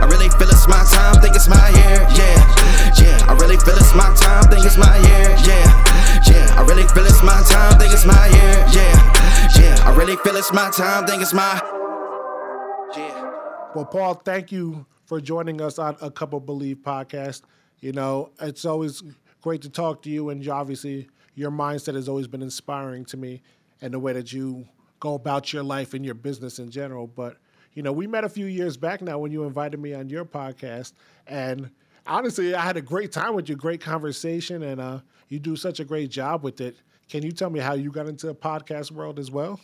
I really feel it's my time, think it's my year, yeah, yeah. I really feel it's my time, think it's my year, yeah, yeah. I really feel it's my time, think it's my year, yeah, yeah. I really feel it's my time, think it's my, yeah. Well, Paul, thank you for joining us on a Cup of Believe podcast. You know, it's always great to talk to you, and obviously, your mindset has always been inspiring to me, and the way that you go about your life and your business in general. But you know, we met a few years back now when you invited me on your podcast, and honestly, I had a great time with you, great conversation, and uh, you do such a great job with it. Can you tell me how you got into the podcast world as well?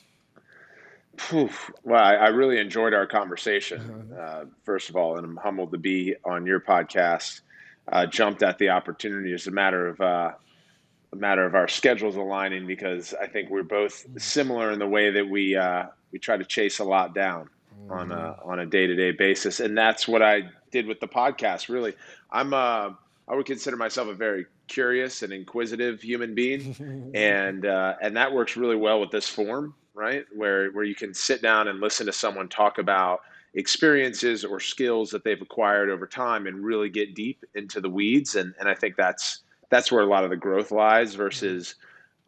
Oof. Well, I, I, really enjoyed our conversation. Uh-huh. Uh, first of all, and I'm humbled to be on your podcast. Uh, jumped at the opportunity as a matter of uh, a matter of our schedules aligning because I think we're both similar in the way that we uh, we try to chase a lot down on a mm-hmm. on a day to day basis, and that's what I did with the podcast. Really, I'm a uh, I would consider myself a very curious and inquisitive human being, and uh, and that works really well with this form, right? Where where you can sit down and listen to someone talk about experiences or skills that they've acquired over time and really get deep into the weeds, and and I think that's that's where a lot of the growth lies versus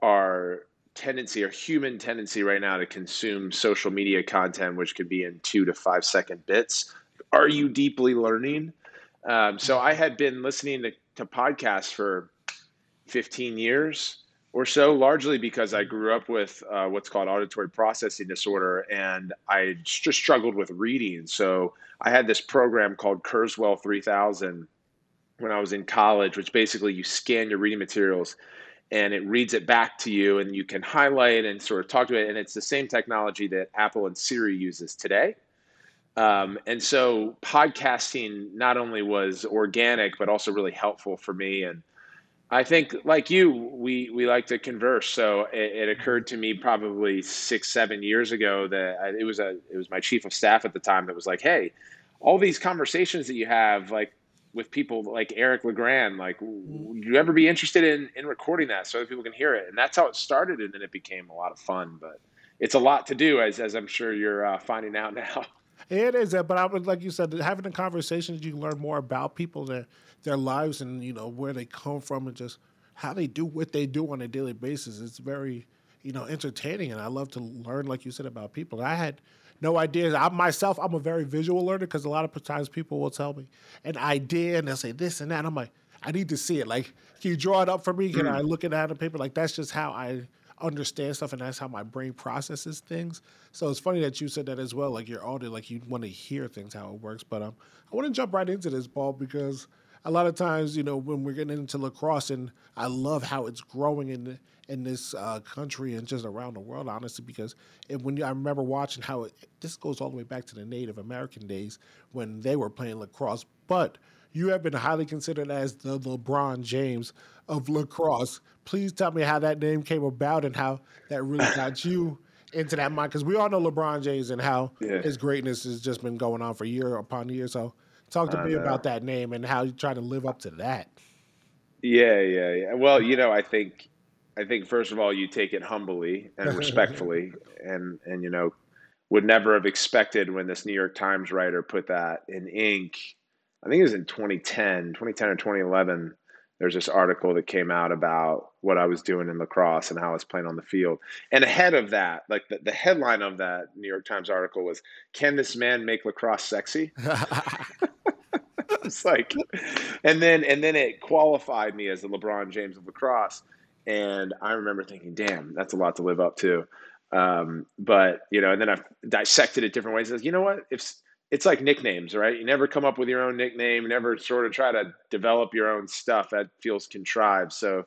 our tendency our human tendency right now to consume social media content which could be in two to five second bits. Are you deeply learning? Um, so i had been listening to, to podcasts for 15 years or so largely because i grew up with uh, what's called auditory processing disorder and i just struggled with reading. So i had this program called kurzweil 3000 when I was in college, which basically you scan your reading materials and it reads it back to you and you can highlight and sort of talk to it. And it's the same technology that Apple and Siri uses today. Um, and so podcasting not only was organic, but also really helpful for me. And I think, like you, we, we like to converse. So it, it occurred to me probably six, seven years ago that it was a it was my chief of staff at the time that was like, "Hey, all these conversations that you have, like with people like Eric LeGrand, like, would you ever be interested in, in recording that so other people can hear it? And that's how it started. And then it became a lot of fun, but it's a lot to do as, as I'm sure you're uh, finding out now. It is, but I would, like you said, having a conversation, you can learn more about people, their, their lives and, you know, where they come from and just how they do what they do on a daily basis. It's very, you know, entertaining. And I love to learn, like you said, about people. I had, no ideas. I myself, I'm a very visual learner because a lot of times people will tell me an idea and they'll say this and that. And I'm like, I need to see it. Like, can you draw it up for me? Can mm. I look at it on paper? Like, that's just how I understand stuff and that's how my brain processes things. So it's funny that you said that as well. Like, you're older, like you want to hear things how it works. But um, I want to jump right into this, Paul, because a lot of times, you know, when we're getting into lacrosse, and I love how it's growing in the, in this uh, country and just around the world, honestly, because it, when I remember watching how it, this goes all the way back to the Native American days when they were playing lacrosse. But you have been highly considered as the LeBron James of lacrosse. Please tell me how that name came about and how that really got you into that mind. Because we all know LeBron James and how yeah. his greatness has just been going on for year upon year. So talk to I me know. about that name and how you try to live up to that. Yeah, yeah, yeah. Well, you know, I think I think first of all you take it humbly and respectfully, and and you know would never have expected when this New York Times writer put that in ink. I think it was in 2010, 2010 or 2011. There's this article that came out about what I was doing in lacrosse and how I was playing on the field. And ahead of that, like the, the headline of that New York Times article was, Can this man make lacrosse sexy? it's like, and then and then it qualified me as the LeBron James of lacrosse. And I remember thinking, damn, that's a lot to live up to. Um, but you know, and then I've dissected it different ways. You know what? If it's like nicknames, right? You never come up with your own nickname, never sort of try to develop your own stuff. That feels contrived. So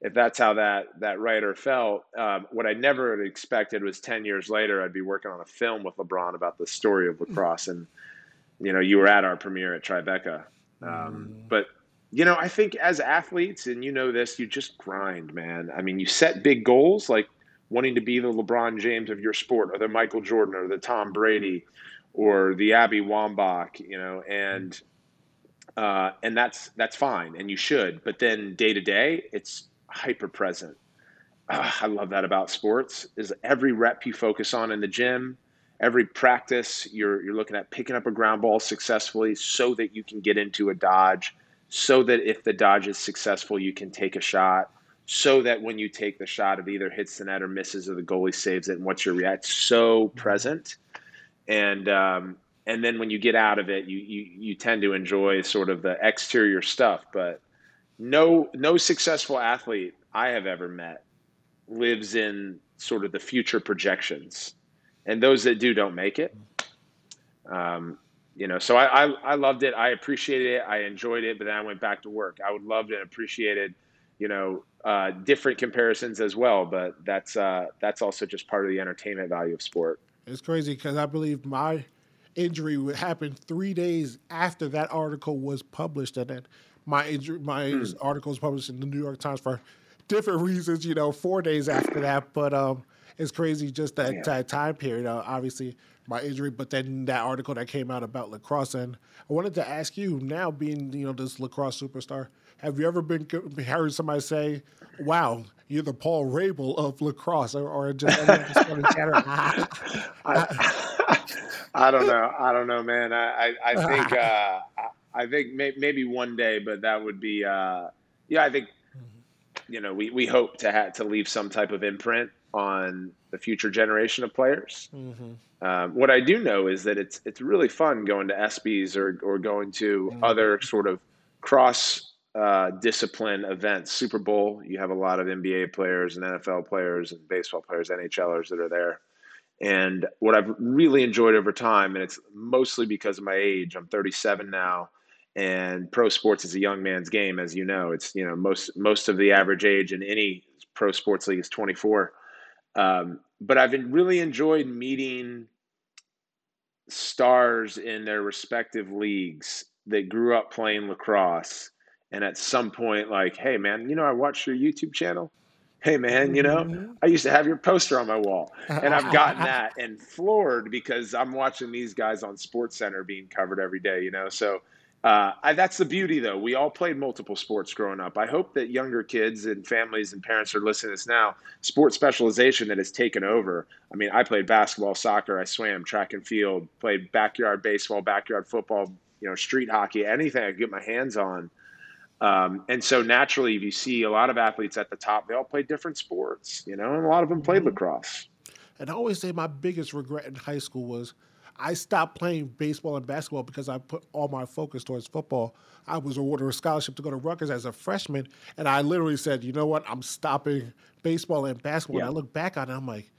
if that's how that that writer felt, um, what I never expected was ten years later I'd be working on a film with LeBron about the story of lacrosse, and you know you were at our premiere at Tribeca. Um, mm. But you know, I think as athletes, and you know this, you just grind, man. I mean, you set big goals like wanting to be the LeBron James of your sport, or the Michael Jordan, or the Tom Brady, or the Abby Wambach, you know, and uh, and that's that's fine, and you should. But then day to day, it's hyper present. Uh, I love that about sports. Is every rep you focus on in the gym, every practice you're you're looking at picking up a ground ball successfully so that you can get into a dodge so that if the dodge is successful you can take a shot. So that when you take the shot it either hits the net or misses or the goalie saves it and what's your react so present. And um, and then when you get out of it you, you you tend to enjoy sort of the exterior stuff. But no no successful athlete i have ever met lives in sort of the future projections. And those that do don't make it. Um, you know, so I, I, I loved it. I appreciated it. I enjoyed it, but then I went back to work. I would loved and appreciated, you know, uh, different comparisons as well. But that's uh, that's also just part of the entertainment value of sport. It's crazy because I believe my injury would happen three days after that article was published, and then my injury, my hmm. article was published in the New York Times for different reasons. You know, four days after that, but um, it's crazy just that, yeah. that time period. Uh, obviously, my injury, but then that article that came out about lacrosse. And I wanted to ask you now, being you know this lacrosse superstar, have you ever been heard somebody say, "Wow, you're the Paul Rabil of lacrosse," or, or just, just I, I, don't know. I don't know, man. I I, I think uh, I think may, maybe one day, but that would be uh, yeah. I think mm-hmm. you know we, we hope to have to leave some type of imprint on the future generation of players. Mm-hmm. Um, what I do know is that it's it's really fun going to ESPYS or or going to mm-hmm. other sort of cross uh, discipline events. Super Bowl, you have a lot of NBA players and NFL players and baseball players, NHLers that are there. And what I've really enjoyed over time, and it's mostly because of my age. I'm 37 now, and pro sports is a young man's game, as you know. It's you know most most of the average age in any pro sports league is 24. Um, but I've really enjoyed meeting stars in their respective leagues that grew up playing lacrosse. And at some point, like, hey, man, you know, I watched your YouTube channel. Hey, man, you know, mm-hmm. I used to have your poster on my wall. And I've gotten that and floored because I'm watching these guys on Sports Center being covered every day, you know. So uh, I, that's the beauty, though. We all played multiple sports growing up. I hope that younger kids and families and parents are listening to this now. Sports specialization that has taken over. I mean, I played basketball, soccer, I swam, track and field, played backyard baseball, backyard football, you know, street hockey, anything I could get my hands on. Um, and so naturally, if you see a lot of athletes at the top, they all play different sports, you know, and a lot of them played mm-hmm. lacrosse. And I always say my biggest regret in high school was – I stopped playing baseball and basketball because I put all my focus towards football. I was awarded a scholarship to go to Rutgers as a freshman, and I literally said, "You know what? I'm stopping baseball and basketball." Yeah. And I look back on it, I'm like,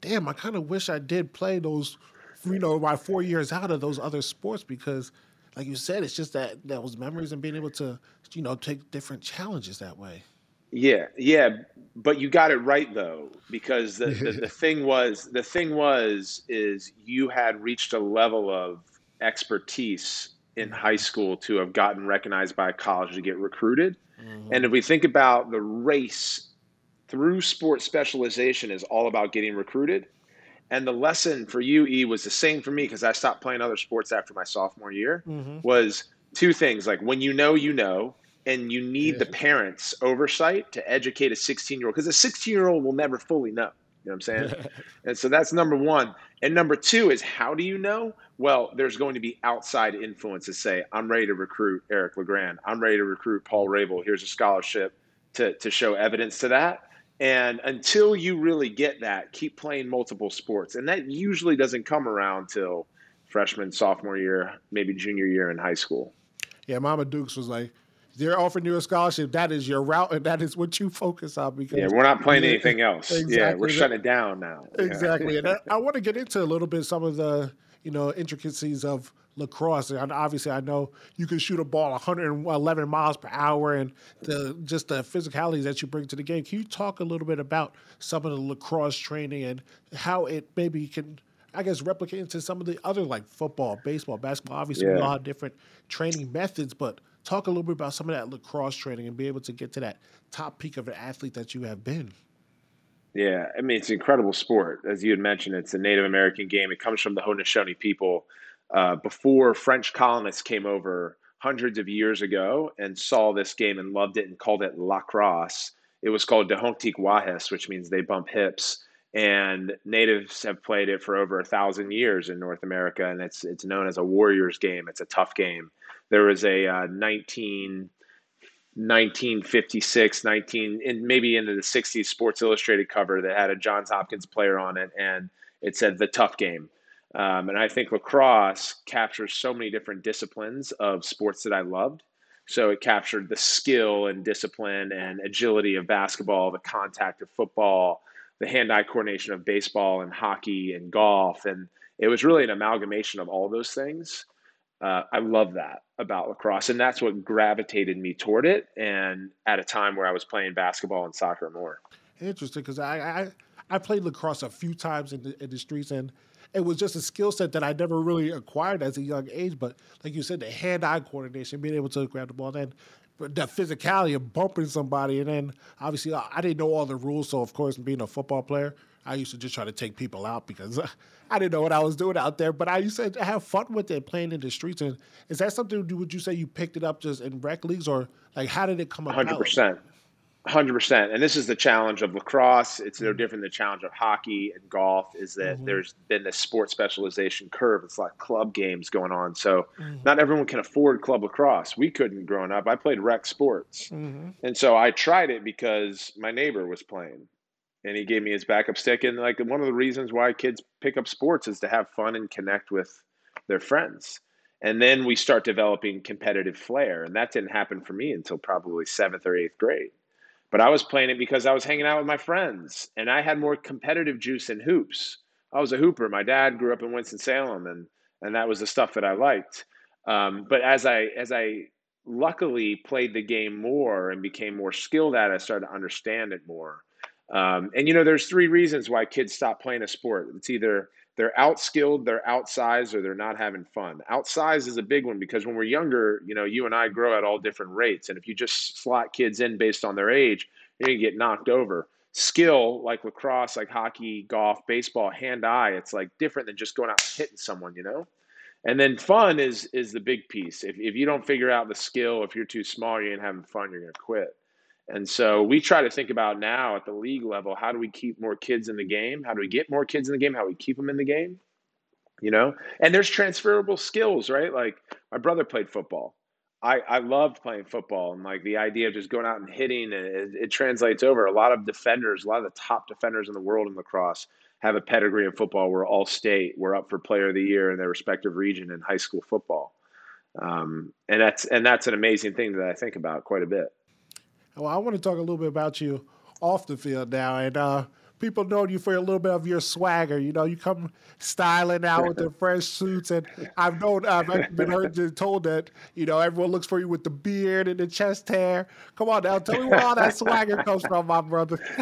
"Damn! I kind of wish I did play those, you know, my four years out of those other sports because." Like you said, it's just that those memories and being able to, you know, take different challenges that way. Yeah, yeah, but you got it right though, because the, the, the thing was the thing was is you had reached a level of expertise in high school to have gotten recognized by a college to get recruited. Mm-hmm. And if we think about the race through sports specialization is all about getting recruited. And the lesson for you, E, was the same for me because I stopped playing other sports after my sophomore year. Mm-hmm. Was two things like when you know, you know, and you need yeah. the parents' oversight to educate a 16 year old because a 16 year old will never fully know. You know what I'm saying? and so that's number one. And number two is how do you know? Well, there's going to be outside influences. Say, I'm ready to recruit Eric LeGrand. I'm ready to recruit Paul Rabil. Here's a scholarship to, to show evidence to that. And until you really get that, keep playing multiple sports. And that usually doesn't come around till freshman, sophomore year, maybe junior year in high school. Yeah, Mama Dukes was like, they're offering you a scholarship. That is your route, and that is what you focus on. Because yeah, we're not playing anything else. Exactly. Yeah, we're shutting it down now. Exactly, and I, I want to get into a little bit some of the you know intricacies of lacrosse. And obviously, I know you can shoot a ball 111 miles per hour, and the just the physicalities that you bring to the game. Can you talk a little bit about some of the lacrosse training and how it maybe can I guess replicate into some of the other like football, baseball, basketball. Obviously, yeah. we all have different training methods, but talk a little bit about some of that lacrosse training and be able to get to that top peak of an athlete that you have been. Yeah, I mean it's an incredible sport. As you had mentioned, it's a Native American game. It comes from the Haudenosaunee people. Uh, before French colonists came over hundreds of years ago and saw this game and loved it and called it lacrosse, it was called Dehontsigwaehs, which means they bump hips. and natives have played it for over a thousand years in North America, and it's it's known as a warriors game. It's a tough game. There was a uh, 19, 1956, 19, and maybe into the 60s Sports Illustrated cover that had a Johns Hopkins player on it, and it said the tough game. Um, and I think lacrosse captures so many different disciplines of sports that I loved. So it captured the skill and discipline and agility of basketball, the contact of football, the hand-eye coordination of baseball and hockey and golf, and it was really an amalgamation of all those things. Uh, I love that about lacrosse, and that's what gravitated me toward it. And at a time where I was playing basketball and soccer more. Interesting, because I, I I played lacrosse a few times in the, in the streets, and it was just a skill set that I never really acquired as a young age. But like you said, the hand-eye coordination, being able to grab the ball, then the physicality of bumping somebody, and then obviously I didn't know all the rules. So of course, being a football player, I used to just try to take people out because I didn't know what I was doing out there. But I used to have fun with it, playing in the streets. And is that something? Would you say you picked it up just in rec leagues, or like how did it come about? Hundred percent. Hundred percent, and this is the challenge of lacrosse. It's no mm-hmm. different than the challenge of hockey and golf. Is that mm-hmm. there's been this sport specialization curve. It's like club games going on, so mm-hmm. not everyone can afford club lacrosse. We couldn't growing up. I played rec sports, mm-hmm. and so I tried it because my neighbor was playing, and he gave me his backup stick. And like one of the reasons why kids pick up sports is to have fun and connect with their friends. And then we start developing competitive flair, and that didn't happen for me until probably seventh or eighth grade but I was playing it because I was hanging out with my friends and I had more competitive juice in hoops. I was a hooper. My dad grew up in Winston Salem, and and that was the stuff that I liked. Um, but as I as I luckily played the game more and became more skilled at it, I started to understand it more. Um, and you know, there's three reasons why kids stop playing a sport. It's either they're outskilled, they're outsized, or they're not having fun. Outsized is a big one because when we're younger, you know, you and I grow at all different rates. And if you just slot kids in based on their age, you're to get knocked over. Skill, like lacrosse, like hockey, golf, baseball, hand eye, it's like different than just going out and hitting someone, you know? And then fun is is the big piece. If, if you don't figure out the skill, if you're too small, you ain't having fun, you're going to quit. And so we try to think about now at the league level, how do we keep more kids in the game? How do we get more kids in the game? How do we keep them in the game? You know, and there's transferable skills, right? Like my brother played football. I, I loved playing football and like the idea of just going out and hitting it, it translates over. A lot of defenders, a lot of the top defenders in the world in lacrosse have a pedigree in football. We're all state. We're up for player of the year in their respective region in high school football. Um, and that's and that's an amazing thing that I think about quite a bit. Well, I want to talk a little bit about you off the field now, and uh, people know you for a little bit of your swagger. You know, you come styling out with the fresh suits, and I've known I've been heard and told that you know everyone looks for you with the beard and the chest hair. Come on now, tell me where all that swagger comes from, my brother.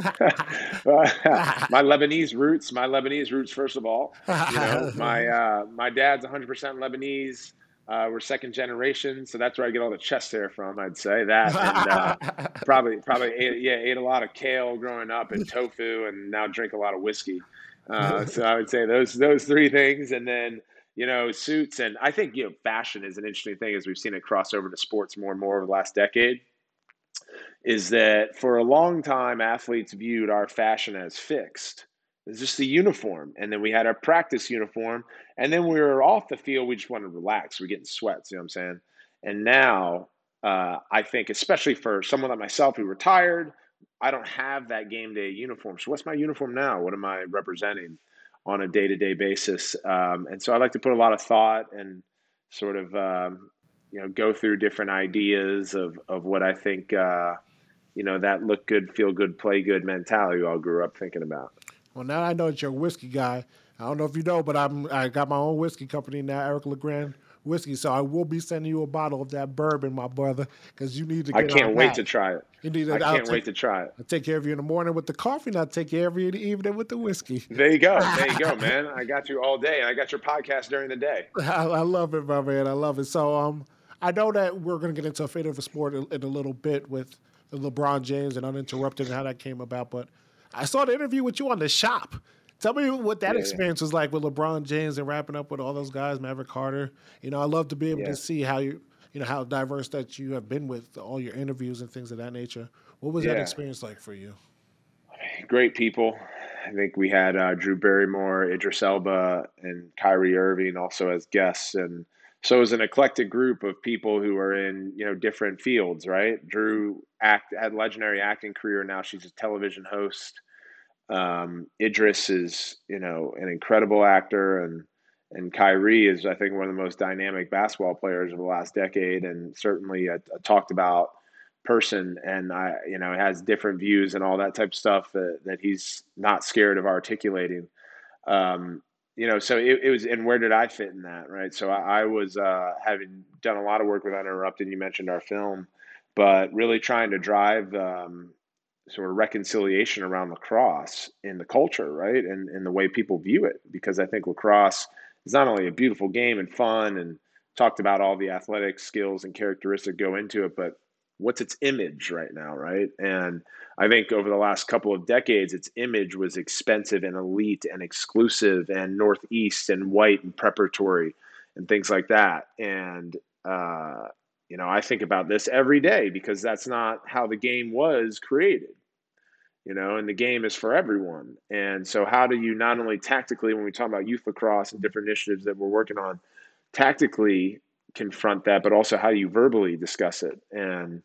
my Lebanese roots, my Lebanese roots. First of all, you know, my uh, my dad's 100% Lebanese. Uh, we're second generation, so that's where I get all the chest hair from. I'd say that, and uh, probably probably ate, yeah ate a lot of kale growing up and tofu, and now drink a lot of whiskey. Uh, so I would say those those three things, and then you know suits, and I think you know fashion is an interesting thing as we've seen it cross over to sports more and more over the last decade. Is that for a long time athletes viewed our fashion as fixed it's just the uniform. And then we had our practice uniform. And then we were off the field. We just wanted to relax. We're getting sweats, you know what I'm saying? And now uh, I think, especially for someone like myself who retired, I don't have that game day uniform. So what's my uniform now? What am I representing on a day to day basis? Um, and so I like to put a lot of thought and sort of, um, you know, go through different ideas of, of what I think, uh, you know, that look good, feel good, play good mentality I grew up thinking about. Well, now I know that you're a whiskey guy. I don't know if you know, but I'm I got my own whiskey company now, Eric LeGrand Whiskey. So I will be sending you a bottle of that bourbon, my brother, because you need to. I can't wait that. to try it. You need to, I can't wait to try it. I take care of you in the morning with the coffee, and I take care of you in the evening with the whiskey. There you go. There you go, man. I got you all day, and I got your podcast during the day. I, I love it, my man. I love it. So um, I know that we're going to get into a fate of a sport in, in a little bit with LeBron James and uninterrupted and how that came about, but. I saw the interview with you on the shop. Tell me what that yeah, experience was like with LeBron James and wrapping up with all those guys, Maverick Carter. You know, I love to be able yeah. to see how you, you know, how diverse that you have been with all your interviews and things of that nature. What was that experience like for you? Great people, I think we had uh, Drew Barrymore, Idris Elba, and Kyrie Irving also as guests, and so it was an eclectic group of people who are in you know different fields. Right? Drew act had a legendary acting career. Now she's a television host. Um, Idris is you know an incredible actor, and and Kyrie is I think one of the most dynamic basketball players of the last decade, and certainly a, a talked about person and I, you know, has different views and all that type of stuff that, that he's not scared of articulating. Um, you know, so it, it, was, and where did I fit in that? Right. So I, I was, uh, having done a lot of work with Uninterrupted. You mentioned our film, but really trying to drive, um, sort of reconciliation around lacrosse in the culture, right? And, and the way people view it, because I think lacrosse is not only a beautiful game and fun and talked about all the athletic skills and characteristics go into it, but what's its image right now, right? And I think over the last couple of decades, its image was expensive and elite and exclusive and northeast and white and preparatory and things like that. And uh, you know, I think about this every day because that's not how the game was created. You know, and the game is for everyone. And so, how do you not only tactically, when we talk about youth lacrosse and different initiatives that we're working on, tactically confront that, but also how do you verbally discuss it. And,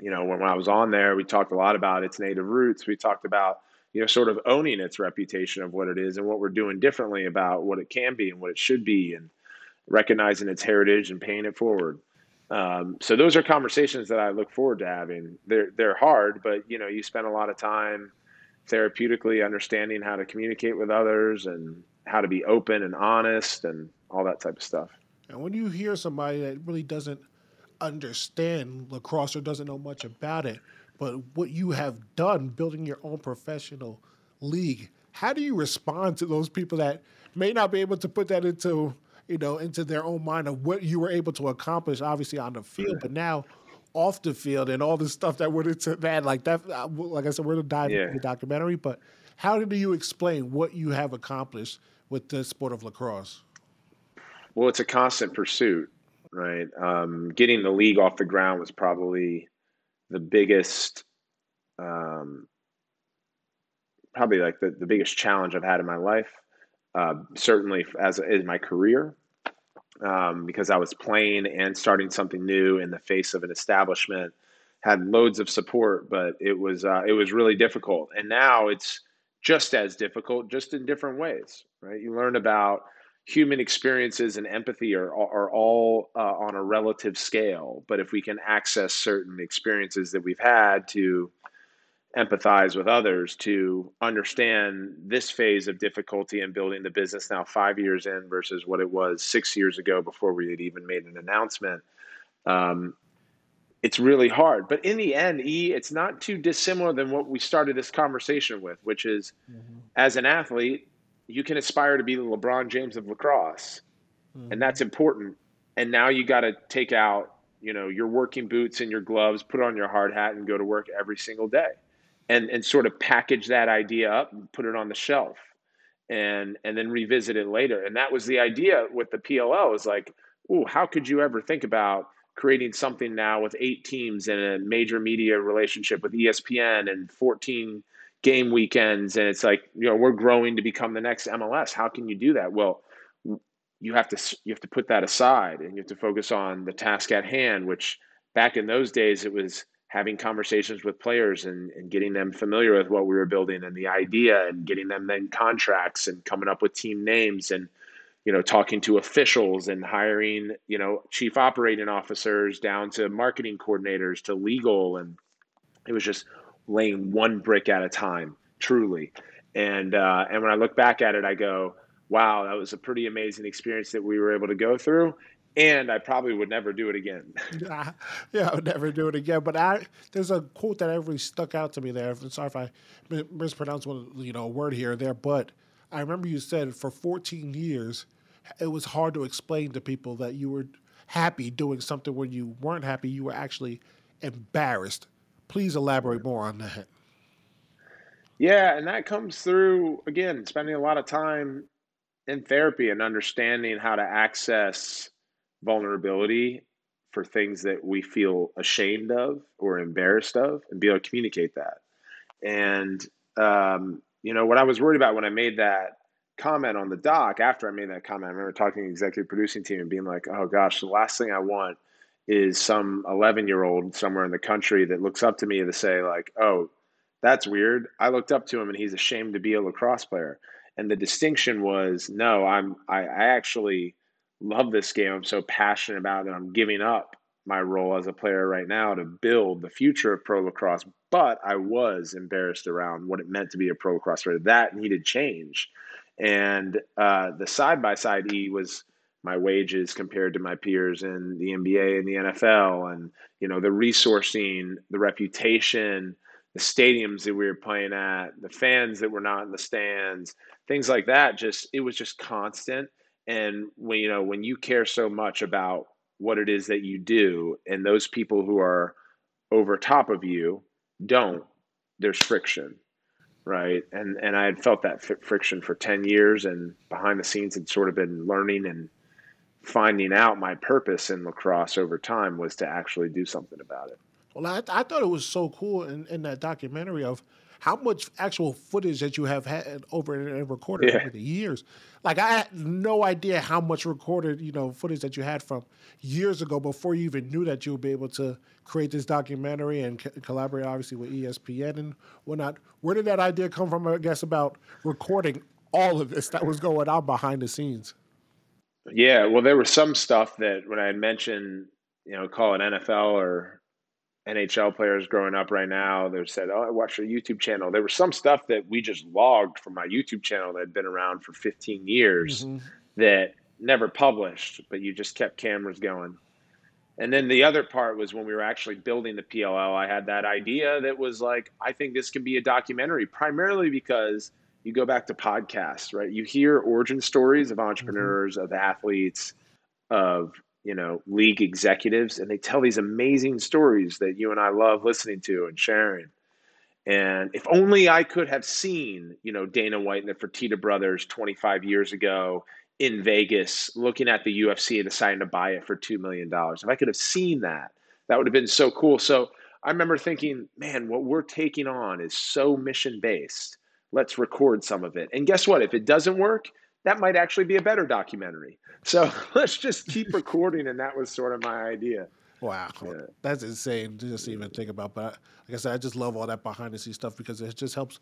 you know, when, when I was on there, we talked a lot about its native roots. We talked about, you know, sort of owning its reputation of what it is and what we're doing differently about what it can be and what it should be and recognizing its heritage and paying it forward. Um, so those are conversations that I look forward to having. They're, they're hard, but, you know, you spend a lot of time therapeutically understanding how to communicate with others and how to be open and honest and all that type of stuff. And when you hear somebody that really doesn't understand lacrosse or doesn't know much about it, but what you have done building your own professional league, how do you respond to those people that may not be able to put that into you know into their own mind of what you were able to accomplish, obviously on the field, but now off the field and all the stuff that went into that, like that, uh, like I said, we're gonna dive yeah. into the documentary, but how do you explain what you have accomplished with the sport of lacrosse? Well, it's a constant pursuit, right? Um, getting the league off the ground was probably the biggest, um, probably like the, the biggest challenge I've had in my life. Uh, certainly as in my career, um, because I was playing and starting something new in the face of an establishment. Had loads of support, but it was uh, it was really difficult. And now it's just as difficult, just in different ways, right? You learn about human experiences and empathy are, are all uh, on a relative scale. But if we can access certain experiences that we've had to empathize with others, to understand this phase of difficulty in building the business now five years in versus what it was six years ago before we had even made an announcement. Um, it's really hard. But in the end, E, it's not too dissimilar than what we started this conversation with, which is mm-hmm. as an athlete, you can aspire to be the LeBron James of lacrosse, mm-hmm. and that's important. And now you got to take out, you know, your working boots and your gloves, put on your hard hat, and go to work every single day, and and sort of package that idea up and put it on the shelf, and and then revisit it later. And that was the idea with the PLL is like, ooh, how could you ever think about creating something now with eight teams and a major media relationship with ESPN and 14 game weekends and it's like you know we're growing to become the next MLS how can you do that? Well you have to you have to put that aside and you have to focus on the task at hand which back in those days it was having conversations with players and, and getting them familiar with what we were building and the idea and getting them then contracts and coming up with team names and you know talking to officials and hiring you know chief operating officers down to marketing coordinators to legal. And it was just laying one brick at a time, truly. And uh, and when I look back at it, I go, wow, that was a pretty amazing experience that we were able to go through. And I probably would never do it again. yeah, I would never do it again. But I, there's a quote that really stuck out to me there. Sorry if I mispronounced one, you know, a word here or there, but I remember you said for 14 years, it was hard to explain to people that you were happy doing something when you weren't happy. You were actually embarrassed Please elaborate more on that. Yeah, and that comes through again spending a lot of time in therapy and understanding how to access vulnerability for things that we feel ashamed of or embarrassed of and be able to communicate that. And um, you know, what I was worried about when I made that comment on the doc, after I made that comment, I remember talking to the executive producing team and being like, oh gosh, the last thing I want is some 11 year old somewhere in the country that looks up to me to say, like, oh, that's weird. I looked up to him and he's ashamed to be a lacrosse player. And the distinction was, no, I'm, I, I actually love this game. I'm so passionate about it. I'm giving up my role as a player right now to build the future of pro lacrosse. But I was embarrassed around what it meant to be a pro lacrosse player. That needed change. And uh, the side by side E was my wages compared to my peers in the NBA and the NFL, and you know the resourcing, the reputation, the stadiums that we were playing at, the fans that were not in the stands, things like that. Just it was just constant. And when you know when you care so much about what it is that you do, and those people who are over top of you don't, there's friction right? And and I had felt that friction for ten years, and behind the scenes had sort of been learning and finding out my purpose in lacrosse over time was to actually do something about it. Well, I, I thought it was so cool in, in that documentary of how much actual footage that you have had over and recorded yeah. over the years. Like I had no idea how much recorded, you know, footage that you had from years ago before you even knew that you would be able to create this documentary and co- collaborate, obviously, with ESPN and whatnot. Where did that idea come from? I guess about recording all of this that was going on behind the scenes. Yeah, well, there was some stuff that when I had mentioned, you know, call it NFL or NHL players growing up right now, they said, "Oh, I watched your YouTube channel." There was some stuff that we just logged from my YouTube channel that had been around for 15 years mm-hmm. that never published, but you just kept cameras going. And then the other part was when we were actually building the PLL, I had that idea that was like, I think this can be a documentary, primarily because you go back to podcasts, right? You hear origin stories of mm-hmm. entrepreneurs, mm-hmm. of athletes, of you know, league executives, and they tell these amazing stories that you and I love listening to and sharing. And if only I could have seen, you know, Dana White and the Fertitta brothers 25 years ago in Vegas looking at the UFC and deciding to buy it for $2 million. If I could have seen that, that would have been so cool. So I remember thinking, man, what we're taking on is so mission based. Let's record some of it. And guess what? If it doesn't work, that might actually be a better documentary. So let's just keep recording. And that was sort of my idea. Wow, yeah. that's insane to just even think about. But like I said, I just love all that behind the scenes stuff because it just helps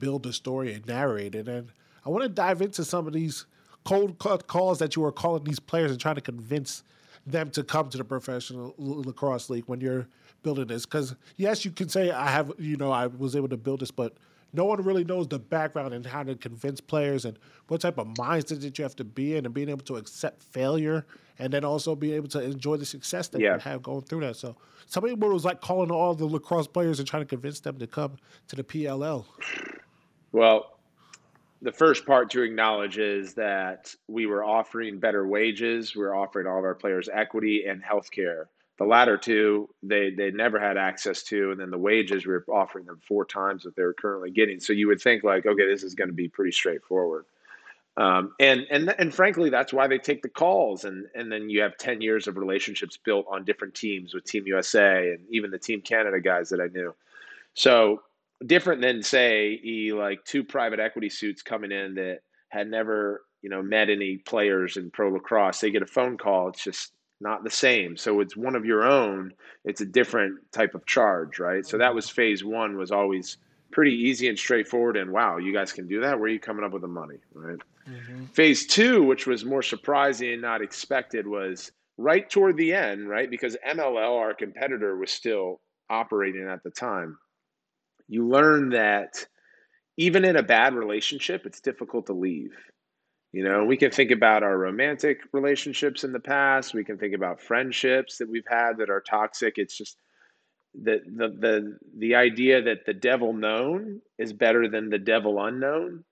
build the story and narrate it. And I want to dive into some of these cold calls that you were calling these players and trying to convince them to come to the professional lacrosse league when you're building this. Because yes, you can say I have, you know, I was able to build this, but no one really knows the background and how to convince players and what type of mindset that you have to be in and being able to accept failure and then also be able to enjoy the success that yeah. you have going through that. So somebody was like calling all the lacrosse players and trying to convince them to come to the PLL. Well, the first part to acknowledge is that we were offering better wages. We were offering all of our players equity and health care the latter two, they they never had access to, and then the wages we were offering them four times what they were currently getting. So you would think like, okay, this is going to be pretty straightforward. Um, and and and frankly, that's why they take the calls, and and then you have ten years of relationships built on different teams with Team USA and even the Team Canada guys that I knew. So different than say like two private equity suits coming in that had never you know met any players in pro lacrosse. They get a phone call. It's just not the same. So it's one of your own. It's a different type of charge, right? So that was phase one. Was always pretty easy and straightforward. And wow, you guys can do that. Where are you coming up with the money, right? Mm-hmm. Phase two, which was more surprising and not expected, was right toward the end, right? Because MLL, our competitor, was still operating at the time. You learn that even in a bad relationship, it's difficult to leave you know, we can think about our romantic relationships in the past. We can think about friendships that we've had that are toxic. It's just the the the the idea that the devil known is better than the devil unknown,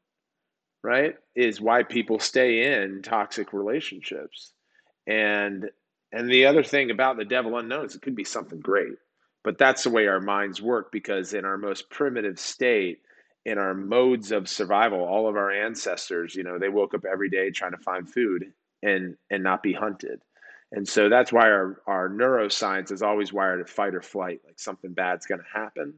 right? Is why people stay in toxic relationships. And and the other thing about the devil unknown is it could be something great. But that's the way our minds work because in our most primitive state, in our modes of survival all of our ancestors you know they woke up every day trying to find food and and not be hunted and so that's why our, our neuroscience is always wired at fight or flight like something bad's going to happen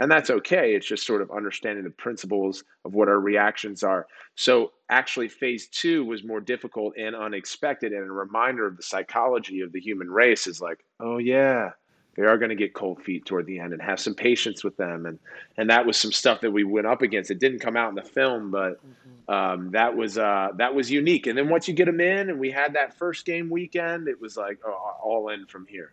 and that's okay. It's just sort of understanding the principles of what our reactions are. So actually, phase two was more difficult and unexpected, and a reminder of the psychology of the human race is like, oh yeah, they are going to get cold feet toward the end, and have some patience with them, and and that was some stuff that we went up against. It didn't come out in the film, but um, that was uh, that was unique. And then once you get them in, and we had that first game weekend, it was like oh, all in from here.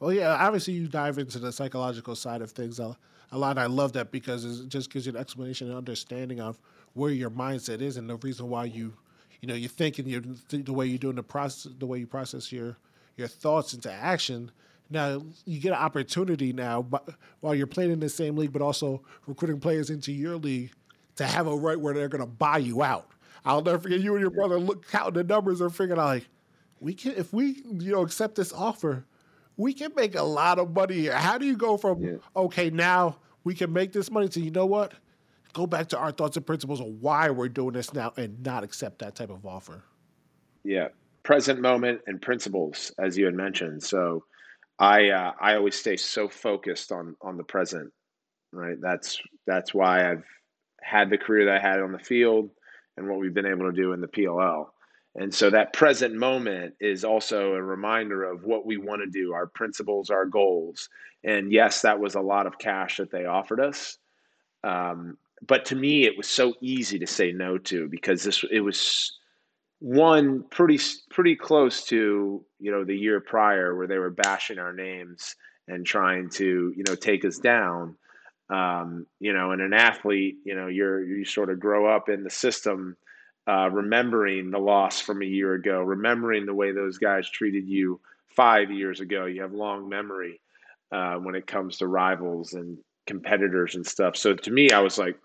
Well, yeah, obviously you dive into the psychological side of things a, a lot. I love that because it just gives you an explanation and understanding of where your mindset is and the reason why you, you know, you think and you the way you're doing the process, the way you process your your thoughts into action. Now you get an opportunity now, but while you're playing in the same league, but also recruiting players into your league to have a right where they're going to buy you out. I'll never forget you and your brother look counting the numbers and figuring out like we can if we you know accept this offer we can make a lot of money here. How do you go from yeah. okay now we can make this money to you know what? Go back to our thoughts and principles of why we're doing this now and not accept that type of offer. Yeah, present moment and principles, as you had mentioned. So, I uh, I always stay so focused on on the present. Right. That's that's why I've had the career that I had on the field and what we've been able to do in the PLL. And so that present moment is also a reminder of what we want to do, our principles, our goals. And yes, that was a lot of cash that they offered us. Um, but to me, it was so easy to say no to because this it was one pretty pretty close to you know the year prior where they were bashing our names and trying to you know take us down. Um, you know, and an athlete, you know, you're you sort of grow up in the system uh, remembering the loss from a year ago, remembering the way those guys treated you five years ago. You have long memory uh, when it comes to rivals and competitors and stuff. So to me, I was like,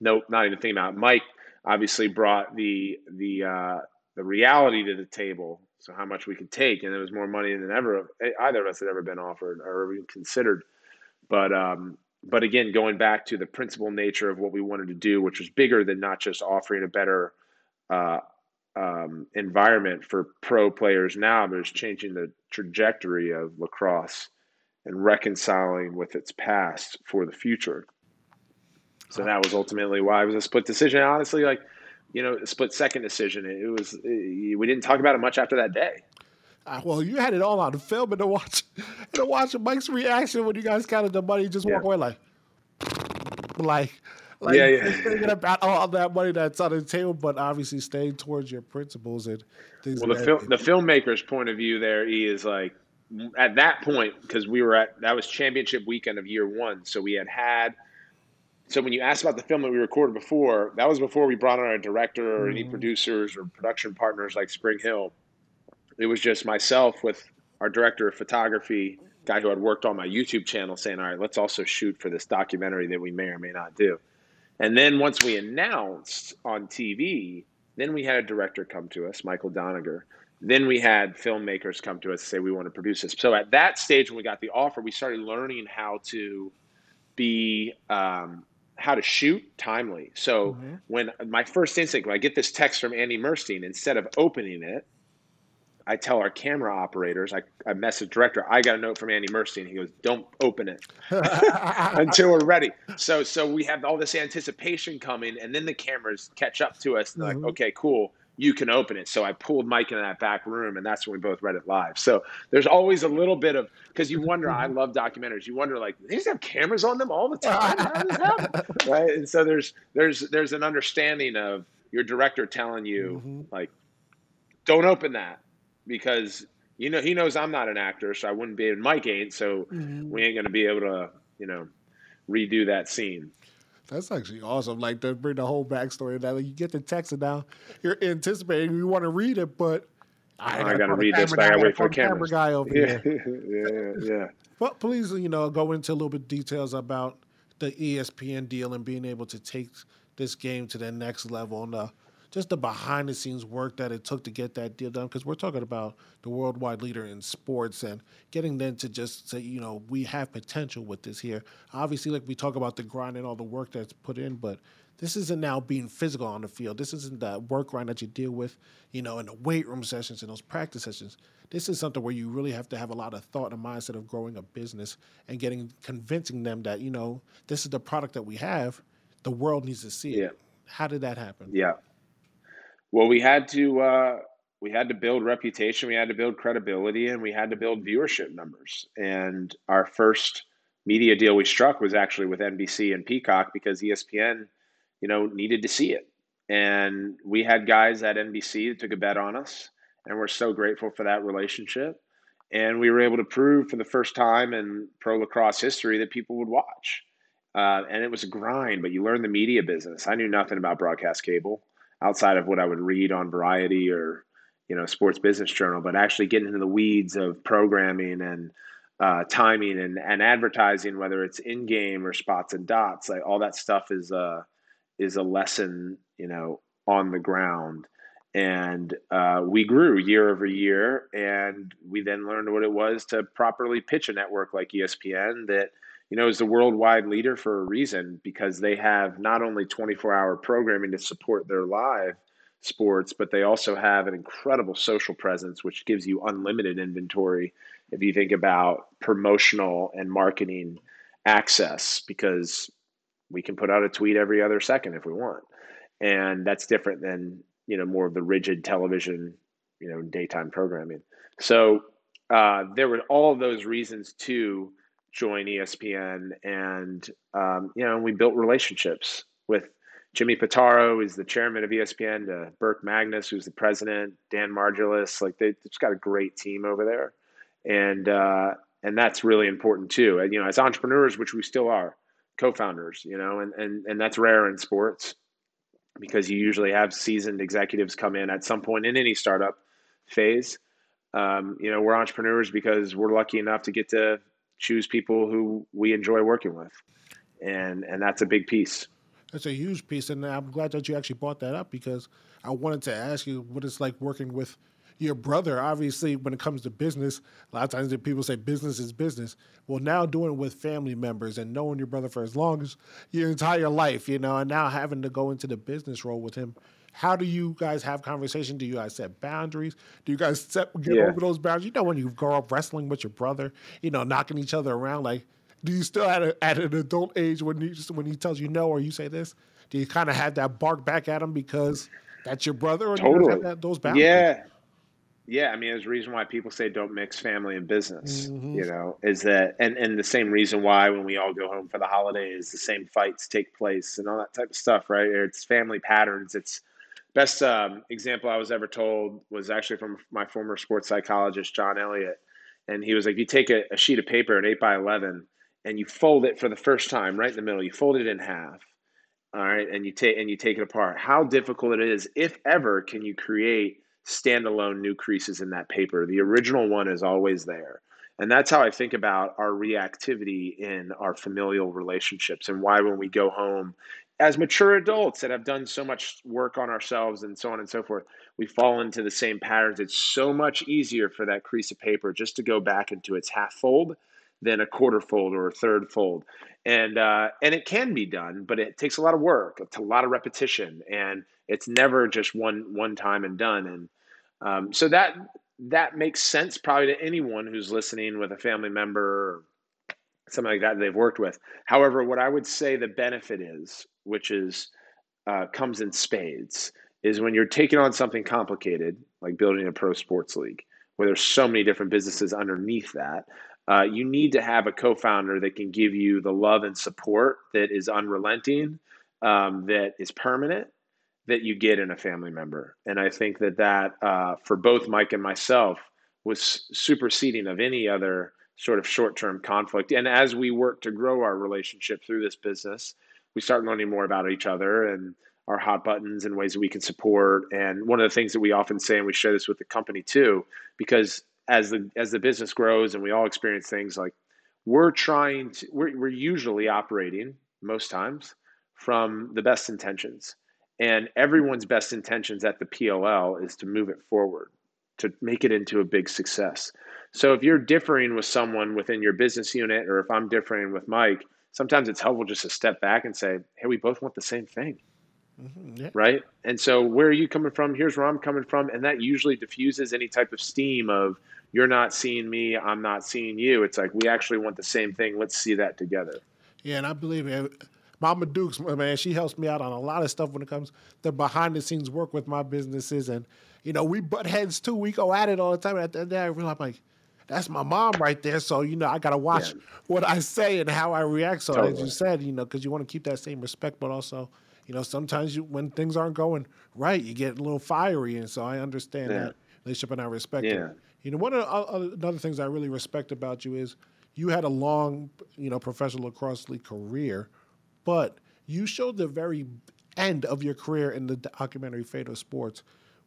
nope, not even thinking about it. Mike obviously brought the the uh, the reality to the table. So how much we could take, and it was more money than ever either of us had ever been offered or even considered. But um, but again, going back to the principal nature of what we wanted to do, which was bigger than not just offering a better uh, um, environment for pro players now, but it's changing the trajectory of lacrosse and reconciling with its past for the future. So that was ultimately why it was a split decision. Honestly, like you know, a split second decision. It was it, we didn't talk about it much after that day. Uh, well, you had it all on film and to watch, and to watch Mike's reaction when you guys counted the money, just walk yeah. away like, like like, yeah, yeah. Thinking about all that money that's on the table, but obviously staying towards your principles and things. Well, the film, the filmmaker's point of view there, he is like at that point because we were at that was championship weekend of year one, so we had had. So when you asked about the film that we recorded before, that was before we brought on a director or mm-hmm. any producers or production partners like Spring Hill. It was just myself with our director of photography, guy who had worked on my YouTube channel, saying, "All right, let's also shoot for this documentary that we may or may not do." And then once we announced on TV, then we had a director come to us, Michael Doniger. Then we had filmmakers come to us and say we want to produce this. So at that stage, when we got the offer, we started learning how to be um, how to shoot timely. So mm-hmm. when my first instinct, when I get this text from Andy Murstein, instead of opening it, I tell our camera operators, I, I message director, I got a note from Andy Murstein. He goes, don't open it until we're ready. So so we have all this anticipation coming, and then the cameras catch up to us. And mm-hmm. like, okay, cool, you can open it. So I pulled Mike into that back room, and that's when we both read it live. So there's always a little bit of because you wonder. I love documentaries. You wonder like they just have cameras on them all the time, right? And so there's there's there's an understanding of your director telling you mm-hmm. like, don't open that because you know he knows I'm not an actor, so I wouldn't be. And Mike ain't, so mm-hmm. we ain't gonna be able to, you know, redo that scene. That's actually awesome. Like to bring the whole backstory. That like, you get the text and now you're anticipating, you want to read it, but I, I got to read this. Guy, I got to wait for the camera guy over yeah. here. yeah, yeah. But please, you know, go into a little bit of details about the ESPN deal and being able to take this game to the next level and the just the behind the scenes work that it took to get that deal done. Because we're talking about the worldwide leader in sports and getting them to just say, you know, we have potential with this here. Obviously, like we talk about the grind and all the work that's put in, but this isn't now being physical on the field. This isn't the work grind that you deal with, you know, in the weight room sessions and those practice sessions. This is something where you really have to have a lot of thought and mindset of growing a business and getting convincing them that you know this is the product that we have. The world needs to see it. Yeah. How did that happen? Yeah. Well, we had to uh, we had to build reputation, we had to build credibility, and we had to build viewership numbers. And our first media deal we struck was actually with NBC and Peacock because ESPN you know, needed to see it. And we had guys at NBC that took a bet on us, and we're so grateful for that relationship. And we were able to prove for the first time in pro lacrosse history that people would watch. Uh, and it was a grind, but you learn the media business. I knew nothing about broadcast cable outside of what I would read on Variety or, you know, Sports Business Journal, but actually getting into the weeds of programming and uh, timing and, and advertising, whether it's in game or spots and dots, like all that stuff is uh, is a lesson, you know, on the ground. And uh, we grew year over year, and we then learned what it was to properly pitch a network like ESPN that, you know, is the worldwide leader for a reason because they have not only 24 hour programming to support their live sports, but they also have an incredible social presence, which gives you unlimited inventory if you think about promotional and marketing access because we can put out a tweet every other second if we want. And that's different than, you know, more of the rigid television, you know, daytime programming. So uh, there were all those reasons to join ESPN. And, um, you know, we built relationships with Jimmy Pitaro, who's the chairman of ESPN, to Burke Magnus, who's the president, Dan Margulis. Like they, have got a great team over there. And, uh, and that's really important too. And, you know, as entrepreneurs, which we still are, co-founders, you know, and, and, and that's rare in sports because you usually have seasoned executives come in at some point in any startup phase. Um, you know, we're entrepreneurs because we're lucky enough to get to choose people who we enjoy working with. And, and that's a big piece. That's a huge piece. And I'm glad that you actually brought that up because I wanted to ask you what it's like working with your brother, obviously, when it comes to business, a lot of times people say business is business. Well, now doing it with family members and knowing your brother for as long as your entire life, you know, and now having to go into the business role with him. How do you guys have conversation? Do you guys set boundaries? Do you guys set get yeah. over those boundaries? You know, when you grow up wrestling with your brother, you know, knocking each other around, like, do you still at, a, at an adult age when he when he tells you no or you say this? Do you kind of have that bark back at him because that's your brother, or totally. That, those boundaries? Yeah, yeah, I mean, there's a reason why people say don't mix family and business. Mm-hmm. You know, is that and and the same reason why when we all go home for the holidays, the same fights take place and all that type of stuff, right? It's family patterns. It's best um, example I was ever told was actually from my former sports psychologist John Elliott, and he was like, you take a, a sheet of paper, an eight by eleven, and you fold it for the first time right in the middle. You fold it in half, all right, and you take and you take it apart. How difficult it is, if ever, can you create standalone new creases in that paper. The original one is always there. And that's how I think about our reactivity in our familial relationships and why when we go home as mature adults that have done so much work on ourselves and so on and so forth, we fall into the same patterns. It's so much easier for that crease of paper just to go back into its half fold than a quarter fold or a third fold. And uh, and it can be done, but it takes a lot of work, it's a lot of repetition, and it's never just one one time and done. And um, so that that makes sense probably to anyone who's listening with a family member or something like that they've worked with. However, what I would say the benefit is, which is uh, comes in spades, is when you're taking on something complicated like building a pro sports league, where there's so many different businesses underneath that. Uh, you need to have a co-founder that can give you the love and support that is unrelenting, um, that is permanent, that you get in a family member. And I think that that uh, for both Mike and myself was superseding of any other sort of short-term conflict. And as we work to grow our relationship through this business, we start learning more about each other and our hot buttons and ways that we can support. And one of the things that we often say, and we share this with the company too, because as the as the business grows and we all experience things like we're trying to we're, we're usually operating most times from the best intentions and everyone's best intentions at the PLL is to move it forward, to make it into a big success. So if you're differing with someone within your business unit, or if I'm differing with Mike, sometimes it's helpful just to step back and say, hey, we both want the same thing. Mm-hmm, yeah. Right. And so, where are you coming from? Here's where I'm coming from. And that usually diffuses any type of steam of you're not seeing me, I'm not seeing you. It's like we actually want the same thing. Let's see that together. Yeah. And I believe. Mama Dukes, man, she helps me out on a lot of stuff when it comes to behind the scenes work with my businesses. And, you know, we butt heads too. We go at it all the time. And at the end of the day, I realize, I'm like, that's my mom right there. So you know, I gotta watch yeah. what I say and how I react. So totally. as you said, you know, because you want to keep that same respect, but also, you know, sometimes you when things aren't going right, you get a little fiery, and so I understand yeah. that relationship and I respect yeah. it. You know, one of the uh, other things I really respect about you is you had a long, you know, professional lacrosse league career, but you showed the very end of your career in the documentary Fate of Sports.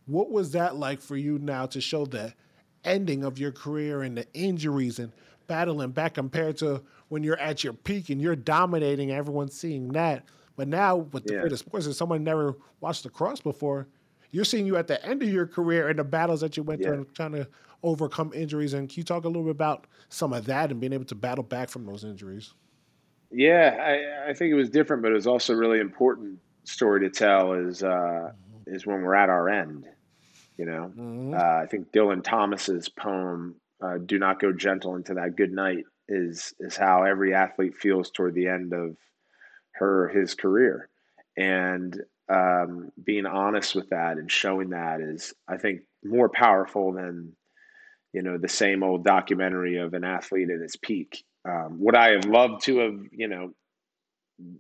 What was that like for you now to show the ending of your career and the injuries and battling back compared to when you're at your peak and you're dominating, everyone's seeing that. But now with the yeah. sports, if someone never watched lacrosse before, you're seeing you at the end of your career and the battles that you went yeah. through and trying to overcome injuries. And can you talk a little bit about some of that and being able to battle back from those injuries? Yeah, I, I think it was different, but it was also really important story to tell is uh, mm-hmm. is when we're at our end. You know, mm-hmm. uh, I think Dylan Thomas's poem uh, "Do Not Go Gentle into That Good Night" is is how every athlete feels toward the end of her his career, and um, being honest with that and showing that is, I think, more powerful than you know the same old documentary of an athlete at his peak. Um, would I have loved to have you know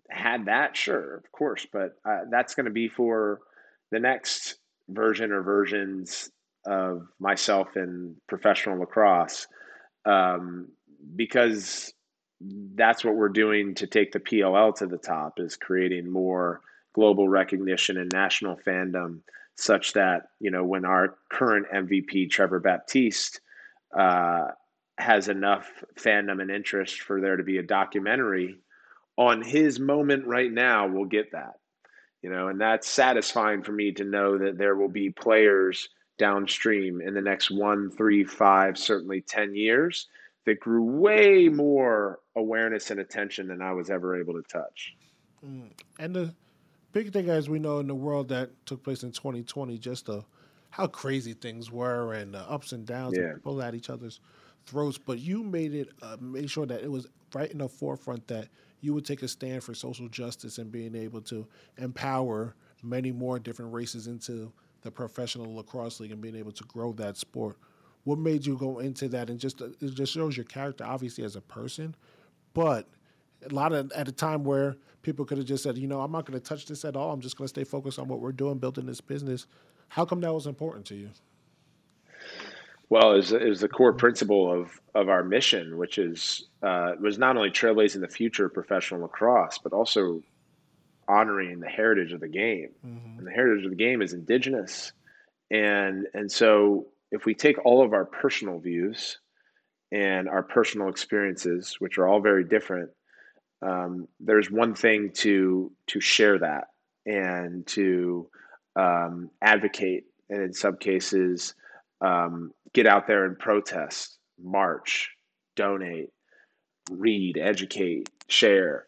had that? Sure, of course, but uh, that's going to be for the next version or versions of myself in professional lacrosse um, because that's what we're doing to take the PLL to the top is creating more global recognition and national fandom such that you know when our current MVP Trevor Baptiste uh, has enough fandom and interest for there to be a documentary on his moment right now we'll get that you know, and that's satisfying for me to know that there will be players downstream in the next one, three, five, certainly 10 years that grew way more awareness and attention than I was ever able to touch. Mm. And the big thing, as we know, in the world that took place in 2020, just the how crazy things were and the ups and downs, yeah. and people at each other's throats. But you made it, uh, made sure that it was right in the forefront that you would take a stand for social justice and being able to empower many more different races into the professional lacrosse league and being able to grow that sport. What made you go into that? And just it just shows your character, obviously, as a person, but a lot of at a time where people could have just said, you know, I'm not going to touch this at all. I'm just going to stay focused on what we're doing, building this business. How come that was important to you? Well, it was the core principle of of our mission, which is uh, was not only trailblazing the future of professional lacrosse, but also honoring the heritage of the game. Mm-hmm. And the heritage of the game is indigenous, and and so if we take all of our personal views and our personal experiences, which are all very different, um, there's one thing to to share that and to um, advocate, and in some cases um, get out there and protest, march, donate, read, educate, share.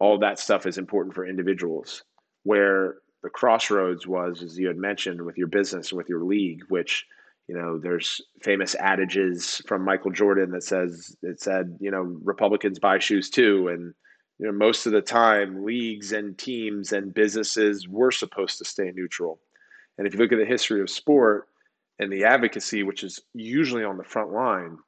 All that stuff is important for individuals. Where the crossroads was, as you had mentioned, with your business with your league, which you know, there's famous adages from Michael Jordan that says it said, you know, Republicans buy shoes too, and you know, most of the time, leagues and teams and businesses were supposed to stay neutral. And if you look at the history of sport, and the advocacy, which is usually on the front line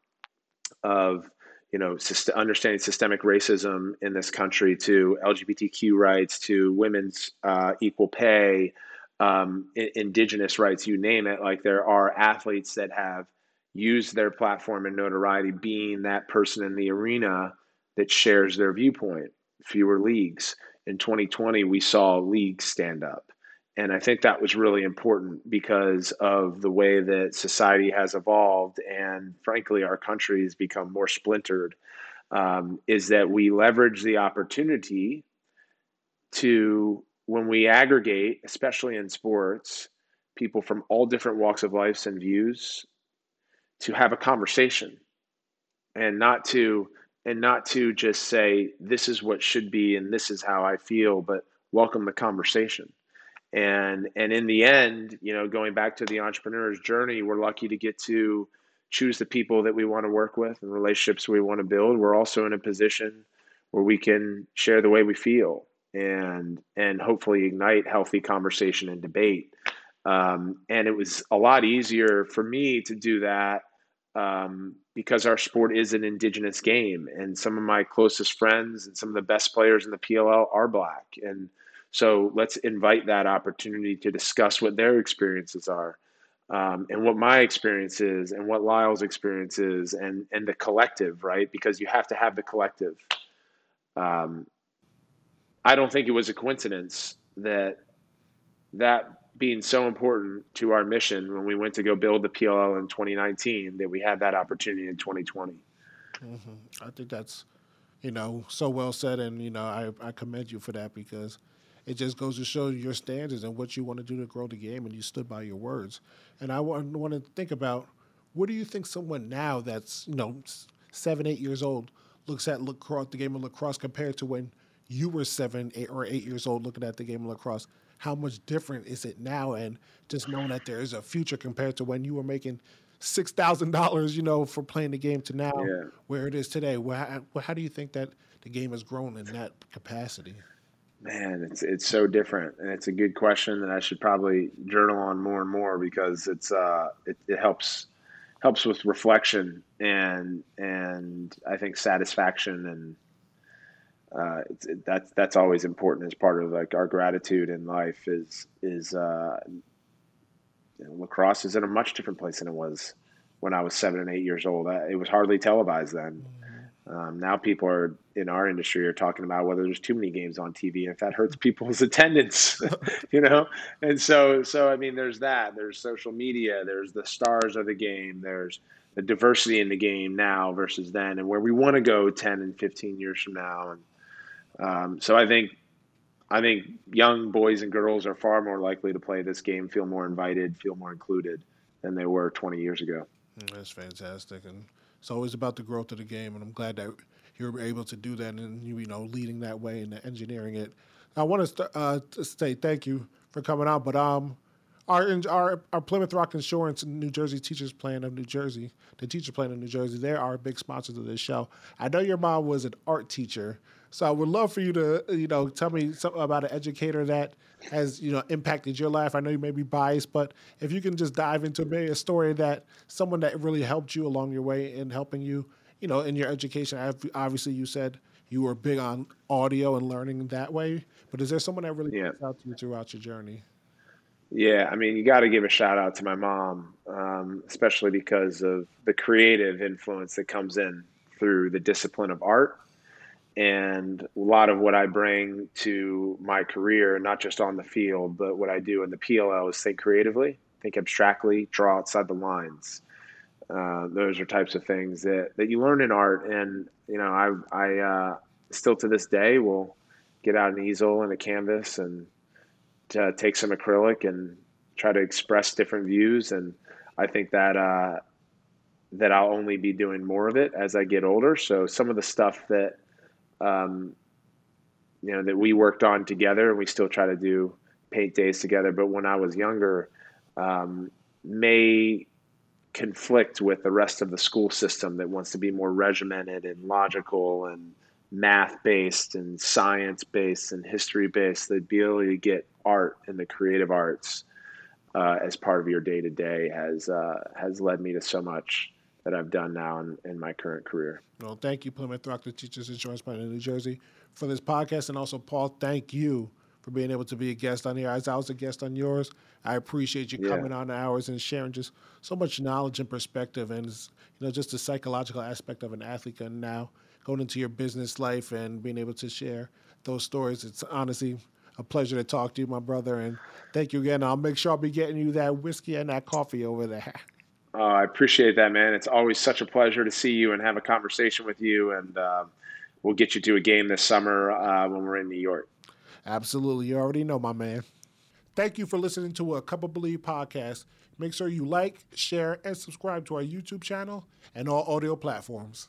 of you know understanding systemic racism in this country, to LGBTQ rights, to women's uh, equal pay, um, indigenous rights, you name it. Like there are athletes that have used their platform and notoriety being that person in the arena that shares their viewpoint. Fewer leagues. In 2020, we saw leagues stand up. And I think that was really important because of the way that society has evolved and, frankly, our country has become more splintered. Um, is that we leverage the opportunity to, when we aggregate, especially in sports, people from all different walks of life and views, to have a conversation and not to and not to just say this is what should be and this is how I feel, but welcome the conversation and and in the end, you know, going back to the entrepreneur's journey, we're lucky to get to choose the people that we want to work with and relationships we want to build. We're also in a position where we can share the way we feel and and hopefully ignite healthy conversation and debate. Um, and it was a lot easier for me to do that um, because our sport is an indigenous game, and some of my closest friends and some of the best players in the PLL are black, and so let's invite that opportunity to discuss what their experiences are. Um, and what my experience is, and what Lyle's experience is, and and the collective, right? Because you have to have the collective. Um, I don't think it was a coincidence that that being so important to our mission when we went to go build the PLL in 2019 that we had that opportunity in 2020. Mm-hmm. I think that's, you know, so well said, and you know, I I commend you for that because it just goes to show your standards and what you want to do to grow the game, and you stood by your words. And I want, want to think about what do you think someone now that's you know seven, eight years old looks at lacrosse, the game of lacrosse compared to when you were seven, eight, or eight years old looking at the game of lacrosse how much different is it now and just knowing that there is a future compared to when you were making six thousand dollars, you know, for playing the game to now yeah. where it is today. Well, how, how do you think that the game has grown in that capacity? Man, it's it's so different, and it's a good question that I should probably journal on more and more because it's uh it, it helps helps with reflection and and I think satisfaction and uh, it, that's that's always important as part of like our gratitude in life is is uh, you know, lacrosse is in a much different place than it was when I was seven and eight years old. It was hardly televised then. Um, now people are in our industry are talking about whether there's too many games on TV and if that hurts people's attendance, you know. And so so I mean, there's that. There's social media. There's the stars of the game. There's the diversity in the game now versus then, and where we want to go 10 and 15 years from now. And um, so I think I think young boys and girls are far more likely to play this game, feel more invited, feel more included than they were 20 years ago. Mm, that's fantastic, and it's always about the growth of the game. And I'm glad that you're able to do that, and you, know, leading that way and engineering it. I want to, uh, to say thank you for coming out, but um, our our our Plymouth Rock Insurance New Jersey Teachers Plan of New Jersey, the teacher plan of New Jersey, they are big sponsors of this show. I know your mom was an art teacher, so I would love for you to, you know, tell me something about an educator that has, you know, impacted your life. I know you may be biased, but if you can just dive into maybe a story that someone that really helped you along your way in helping you, you know, in your education. Obviously, you said you were big on audio and learning that way, but is there someone that really yeah. out to you throughout your journey? Yeah, I mean, you got to give a shout out to my mom, um, especially because of the creative influence that comes in through the discipline of art and a lot of what I bring to my career, not just on the field, but what I do in the PLL is think creatively, think abstractly, draw outside the lines. Uh, those are types of things that, that you learn in art. And, you know, I, I uh, still to this day will get out an easel and a canvas and to take some acrylic and try to express different views. And I think that, uh, that I'll only be doing more of it as I get older. So some of the stuff that um, you know, that we worked on together, and we still try to do paint days together. But when I was younger, um, may conflict with the rest of the school system that wants to be more regimented and logical and math based and science based and history based. The ability to get art and the creative arts uh, as part of your day to day has uh, has led me to so much that I've done now in, in my current career. Well, thank you, Plymouth Rock, the Teachers Insurance Plan in New Jersey, for this podcast. And also, Paul, thank you for being able to be a guest on here. As I was a guest on yours, I appreciate you yeah. coming on ours and sharing just so much knowledge and perspective and, you know, just the psychological aspect of an athlete and now going into your business life and being able to share those stories. It's honestly a pleasure to talk to you, my brother. And thank you again. I'll make sure I'll be getting you that whiskey and that coffee over there. Uh, I appreciate that, man. It's always such a pleasure to see you and have a conversation with you. And uh, we'll get you to a game this summer uh, when we're in New York. Absolutely. You already know, my man. Thank you for listening to a Cup of Believe podcast. Make sure you like, share, and subscribe to our YouTube channel and all audio platforms.